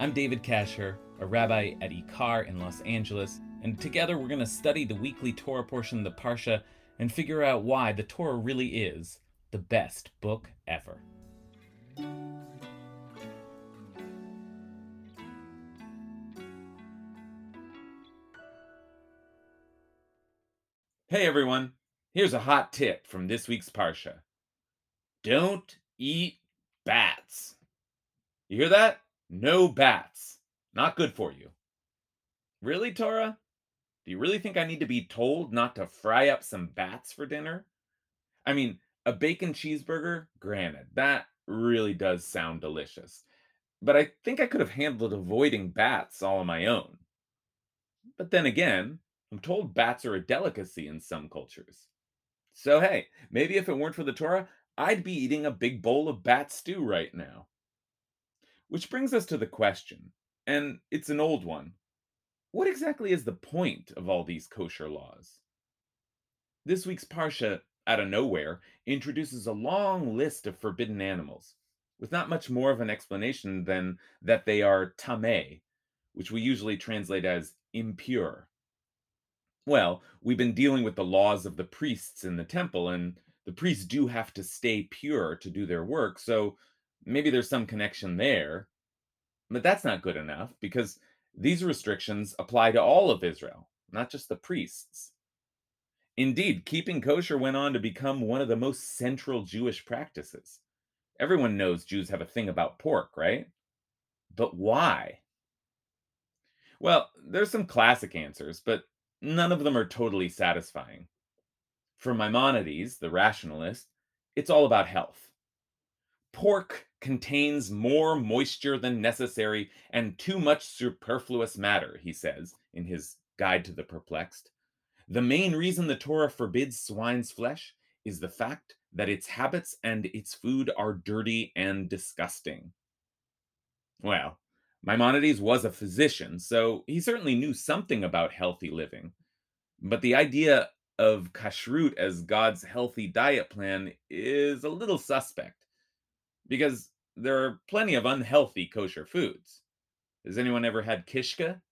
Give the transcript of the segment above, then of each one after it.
I'm David Kasher, a rabbi at Ikar in Los Angeles, and together we're going to study the weekly Torah portion of the Parsha and figure out why the Torah really is the best book ever. Hey everyone, here's a hot tip from this week's Parsha. Don't eat bats. You hear that? No bats. Not good for you. Really, Torah? Do you really think I need to be told not to fry up some bats for dinner? I mean, a bacon cheeseburger, granted, that really does sound delicious. But I think I could have handled avoiding bats all on my own. But then again, I'm told bats are a delicacy in some cultures. So hey, maybe if it weren't for the Torah, I'd be eating a big bowl of bat stew right now. Which brings us to the question, and it's an old one. What exactly is the point of all these kosher laws? This week's Parsha, out of nowhere, introduces a long list of forbidden animals, with not much more of an explanation than that they are tameh, which we usually translate as impure. Well, we've been dealing with the laws of the priests in the temple, and the priests do have to stay pure to do their work, so maybe there's some connection there. But that's not good enough because these restrictions apply to all of Israel, not just the priests. Indeed, keeping kosher went on to become one of the most central Jewish practices. Everyone knows Jews have a thing about pork, right? But why? Well, there's some classic answers, but none of them are totally satisfying. For Maimonides, the rationalist, it's all about health. Pork contains more moisture than necessary and too much superfluous matter, he says in his Guide to the Perplexed. The main reason the Torah forbids swine's flesh is the fact that its habits and its food are dirty and disgusting. Well, Maimonides was a physician, so he certainly knew something about healthy living. But the idea of kashrut as God's healthy diet plan is a little suspect because there are plenty of unhealthy kosher foods. Has anyone ever had kishka?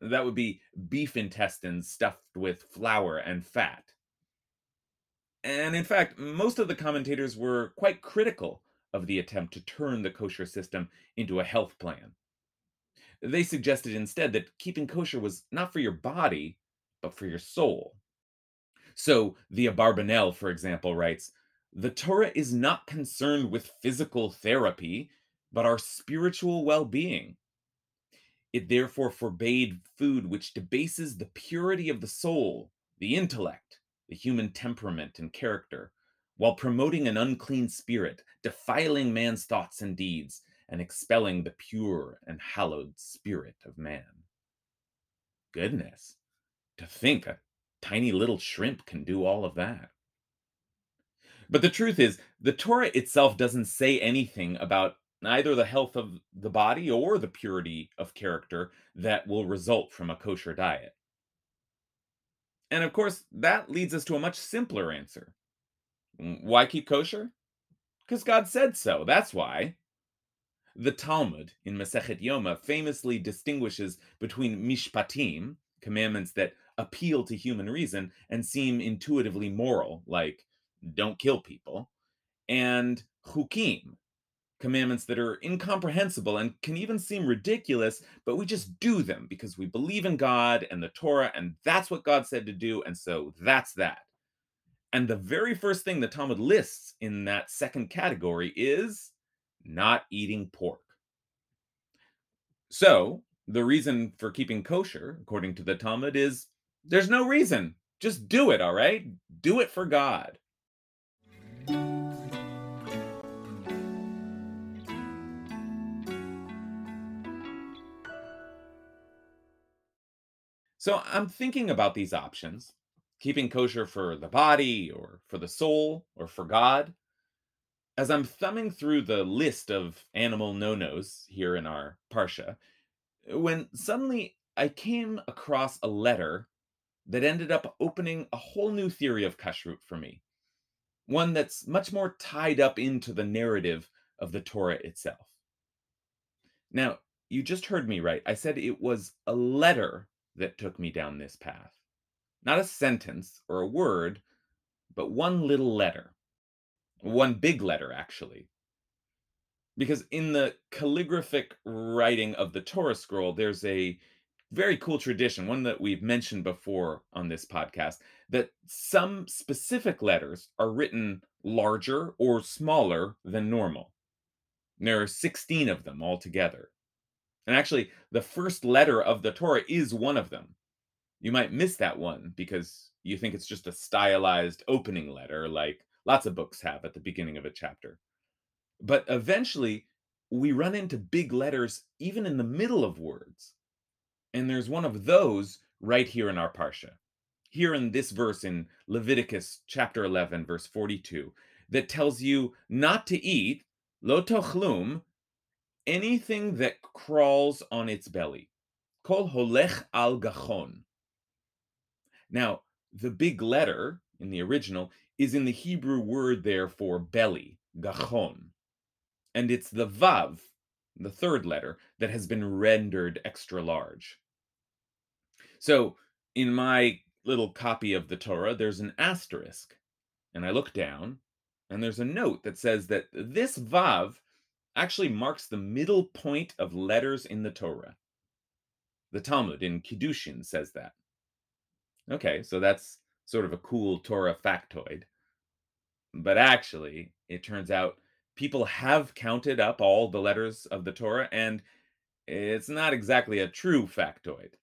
That would be beef intestines stuffed with flour and fat. And in fact, most of the commentators were quite critical of the attempt to turn the kosher system into a health plan. They suggested instead that keeping kosher was not for your body, but for your soul. So, the Abarbanel, for example, writes The Torah is not concerned with physical therapy, but our spiritual well being. It therefore forbade food which debases the purity of the soul, the intellect, the human temperament and character, while promoting an unclean spirit, defiling man's thoughts and deeds, and expelling the pure and hallowed spirit of man. Goodness, to think a tiny little shrimp can do all of that. But the truth is, the Torah itself doesn't say anything about either the health of the body or the purity of character that will result from a kosher diet. And of course, that leads us to a much simpler answer. Why keep kosher? Because God said so. That's why. The Talmud in Masechet Yoma famously distinguishes between mishpatim, commandments that appeal to human reason and seem intuitively moral, like don't kill people, and hukim, commandments that are incomprehensible and can even seem ridiculous, but we just do them because we believe in God and the Torah, and that's what God said to do, and so that's that. And the very first thing the Talmud lists in that second category is not eating pork. So, the reason for keeping kosher, according to the Talmud, is there's no reason. Just do it, all right? Do it for God. So I'm thinking about these options keeping kosher for the body, or for the soul, or for God. As I'm thumbing through the list of animal no nos here in our Parsha, when suddenly I came across a letter that ended up opening a whole new theory of kashrut for me. One that's much more tied up into the narrative of the Torah itself. Now, you just heard me right. I said it was a letter that took me down this path. Not a sentence or a word, but one little letter. One big letter, actually. Because in the calligraphic writing of the Torah scroll, there's a very cool tradition, one that we've mentioned before on this podcast, that some specific letters are written larger or smaller than normal. There are 16 of them altogether. And actually, the first letter of the Torah is one of them. You might miss that one because you think it's just a stylized opening letter, like lots of books have at the beginning of a chapter. But eventually, we run into big letters even in the middle of words. And there's one of those right here in our Parsha. Here in this verse in Leviticus chapter 11, verse 42, that tells you not to eat, lo tochlum, anything that crawls on its belly. Kol holech al gachon. Now, the big letter in the original is in the Hebrew word there for belly, gachon. And it's the vav, the third letter, that has been rendered extra large. So, in my little copy of the Torah, there's an asterisk. And I look down, and there's a note that says that this vav actually marks the middle point of letters in the Torah. The Talmud in Kiddushin says that. Okay, so that's sort of a cool Torah factoid. But actually, it turns out people have counted up all the letters of the Torah, and it's not exactly a true factoid.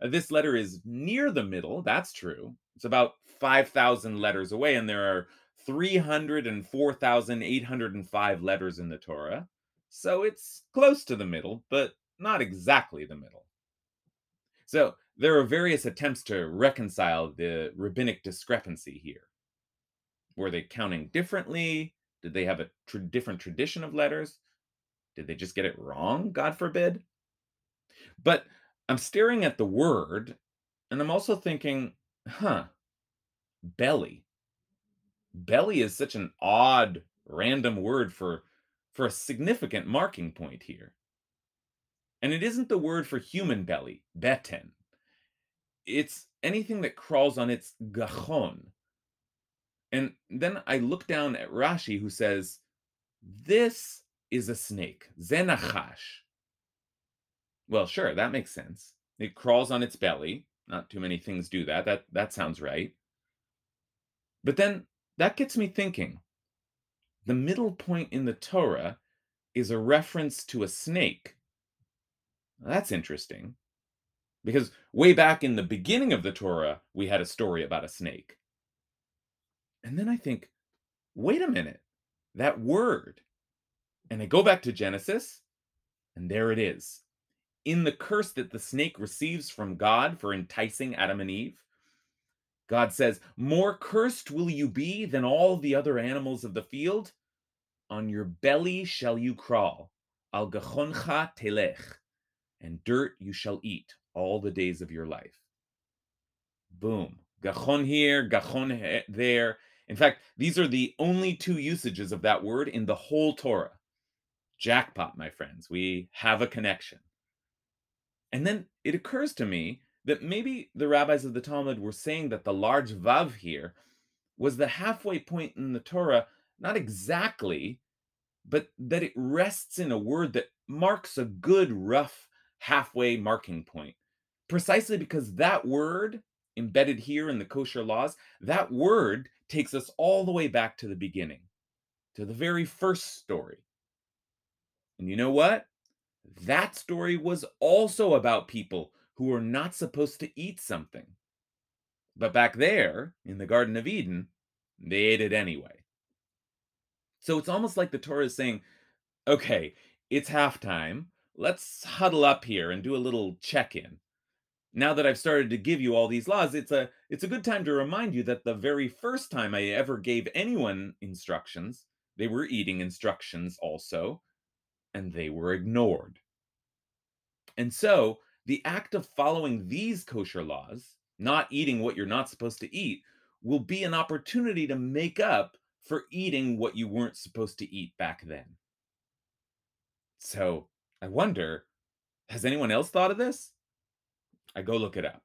Uh, this letter is near the middle, that's true. It's about 5,000 letters away, and there are 304,805 letters in the Torah. So it's close to the middle, but not exactly the middle. So there are various attempts to reconcile the rabbinic discrepancy here. Were they counting differently? Did they have a different tradition of letters? Did they just get it wrong? God forbid. But I'm staring at the word and I'm also thinking, huh, belly belly is such an odd random word for for a significant marking point here. And it isn't the word for human belly, beten. It's anything that crawls on its gachon. And then I look down at Rashi who says, This is a snake, zenachash. Well, sure, that makes sense. It crawls on its belly. Not too many things do that. That that sounds right. But then that gets me thinking. The middle point in the Torah is a reference to a snake. that's interesting. Because way back in the beginning of the Torah, we had a story about a snake. And then I think, wait a minute, that word. And I go back to Genesis, and there it is. In the curse that the snake receives from God for enticing Adam and Eve, God says, More cursed will you be than all the other animals of the field. On your belly shall you crawl, al gachoncha telech, and dirt you shall eat all the days of your life. Boom. Gachon here, gachon there. In fact, these are the only two usages of that word in the whole Torah. Jackpot, my friends. We have a connection. And then it occurs to me that maybe the rabbis of the Talmud were saying that the large vav here was the halfway point in the Torah, not exactly, but that it rests in a word that marks a good rough halfway marking point. Precisely because that word embedded here in the kosher laws, that word takes us all the way back to the beginning, to the very first story. And you know what? That story was also about people who were not supposed to eat something. But back there, in the Garden of Eden, they ate it anyway. So it's almost like the Torah is saying, okay, it's halftime. Let's huddle up here and do a little check in. now that I've started to give you all these laws, it's a it's a good time to remind you that the very first time I ever gave anyone instructions, they were eating instructions also, and they were ignored. And so, the act of following these kosher laws, not eating what you're not supposed to eat, will be an opportunity to make up for eating what you weren't supposed to eat back then. So, I wonder, has anyone else thought of this? I go look it up.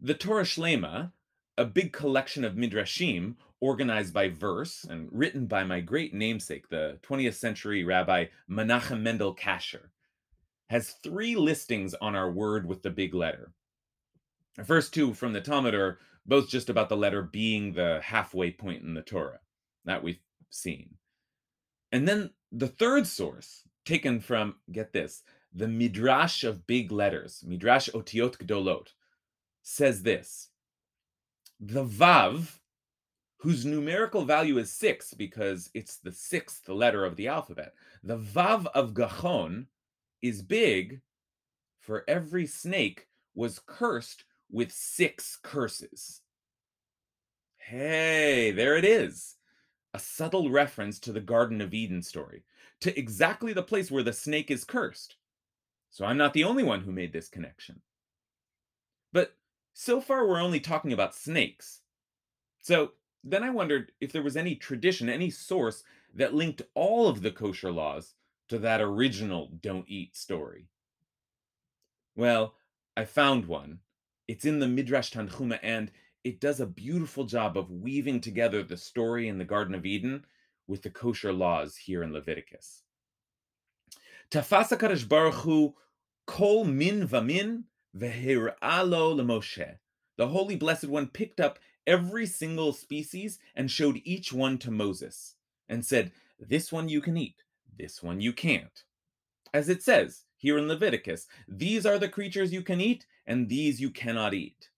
The Torah Shlema, a big collection of midrashim organized by verse and written by my great namesake, the 20th century Rabbi Menachem Mendel Kasher, has three listings on our word with the big letter. The first two from the Talmud are both just about the letter being the halfway point in the Torah that we've seen. And then the third source, taken from, get this, the Midrash of big letters, Midrash Otiot Gdolot, says this The Vav, whose numerical value is six because it's the sixth letter of the alphabet, the Vav of Gachon is big, for every snake was cursed with six curses. Hey, there it is a subtle reference to the Garden of Eden story, to exactly the place where the snake is cursed. So I'm not the only one who made this connection. But so far, we're only talking about snakes. So then I wondered if there was any tradition, any source that linked all of the kosher laws to that original don't eat story. Well, I found one. It's in the Midrash Tanhuma, and it does a beautiful job of weaving together the story in the Garden of Eden with the kosher laws here in Leviticus. Tafasa Kadosh Baruch Hu kol min vamin vehiralo lemoshe. The Holy Blessed One picked up every single species and showed each one to Moses and said, This one you can eat, this one you can't. As it says here in Leviticus, these are the creatures you can eat, and these you cannot eat.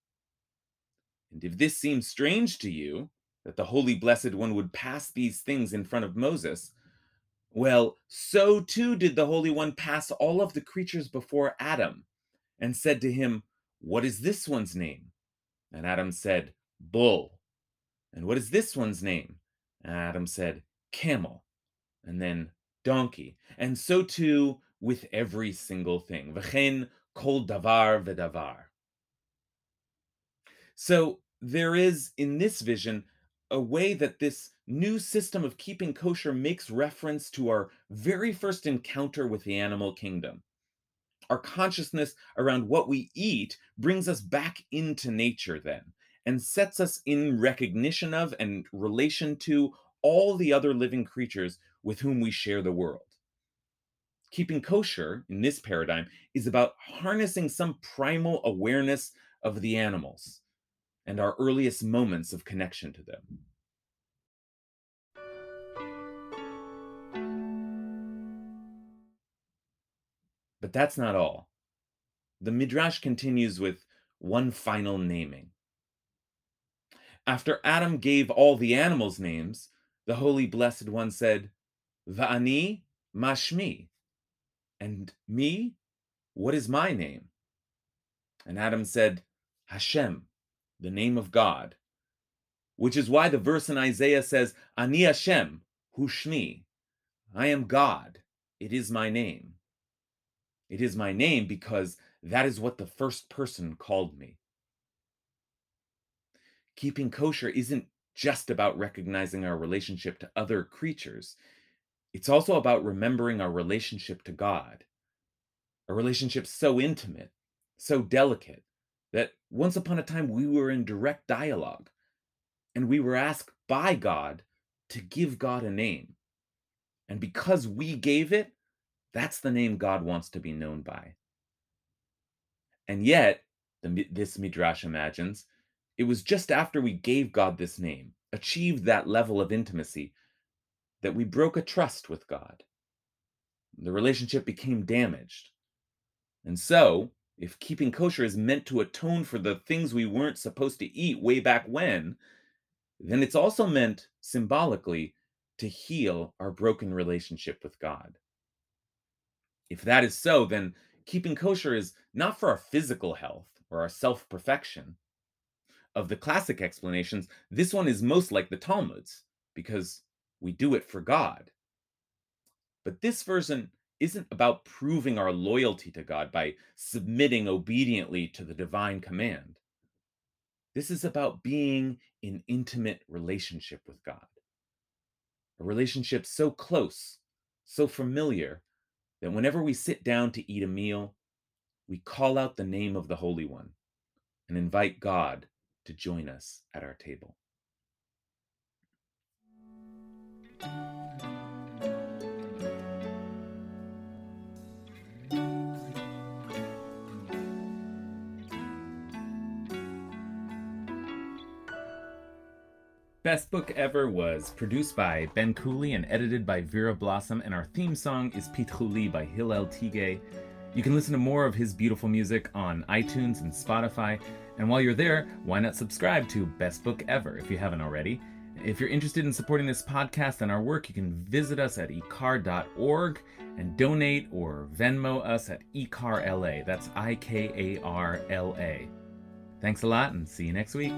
And if this seems strange to you, that the Holy Blessed One would pass these things in front of Moses, well, so too did the Holy One pass all of the creatures before Adam, and said to him, What is this one's name? And Adam said, Bull. And what is this one's name? And Adam said, Camel. And then donkey. And so too with every single thing. V'chein kol davar v'davar. So there is in this vision a way that this new system of keeping kosher makes reference to our very first encounter with the animal kingdom. Our consciousness around what we eat brings us back into nature then and sets us in recognition of and relation to all the other living creatures with whom we share the world. Keeping kosher in this paradigm is about harnessing some primal awareness of the animals and our earliest moments of connection to them. That's not all. The Midrash continues with one final naming. After Adam gave all the animals names, the Holy Blessed One said, Va'ani mashmi. And me, what is my name? And Adam said, Hashem, the name of God, which is why the verse in Isaiah says, Ani Hashem, Hushmi, I am God, it is my name. It is my name because that is what the first person called me. Keeping kosher isn't just about recognizing our relationship to other creatures, it's also about remembering our relationship to God, a relationship so intimate, so delicate, that once upon a time we were in direct dialogue and we were asked by God to give God a name. And because we gave it, that's the name God wants to be known by. And yet, the, this Midrash imagines, it was just after we gave God this name, achieved that level of intimacy, that we broke a trust with God. The relationship became damaged. And so, if keeping kosher is meant to atone for the things we weren't supposed to eat way back when, then it's also meant symbolically to heal our broken relationship with God. If that is so, then keeping kosher is not for our physical health or our self perfection. Of the classic explanations, this one is most like the Talmud's, because we do it for God. But this version isn't about proving our loyalty to God by submitting obediently to the divine command. This is about being in intimate relationship with God. A relationship so close, so familiar, that whenever we sit down to eat a meal, we call out the name of the Holy One and invite God to join us at our table. Best Book Ever was produced by Ben Cooley and edited by Vera Blossom, and our theme song is Pitchouli by Hillel Tigay. You can listen to more of his beautiful music on iTunes and Spotify, and while you're there, why not subscribe to Best Book Ever if you haven't already? If you're interested in supporting this podcast and our work, you can visit us at ikar.org and donate or Venmo us at ikarla. That's I K A R L A. Thanks a lot and see you next week.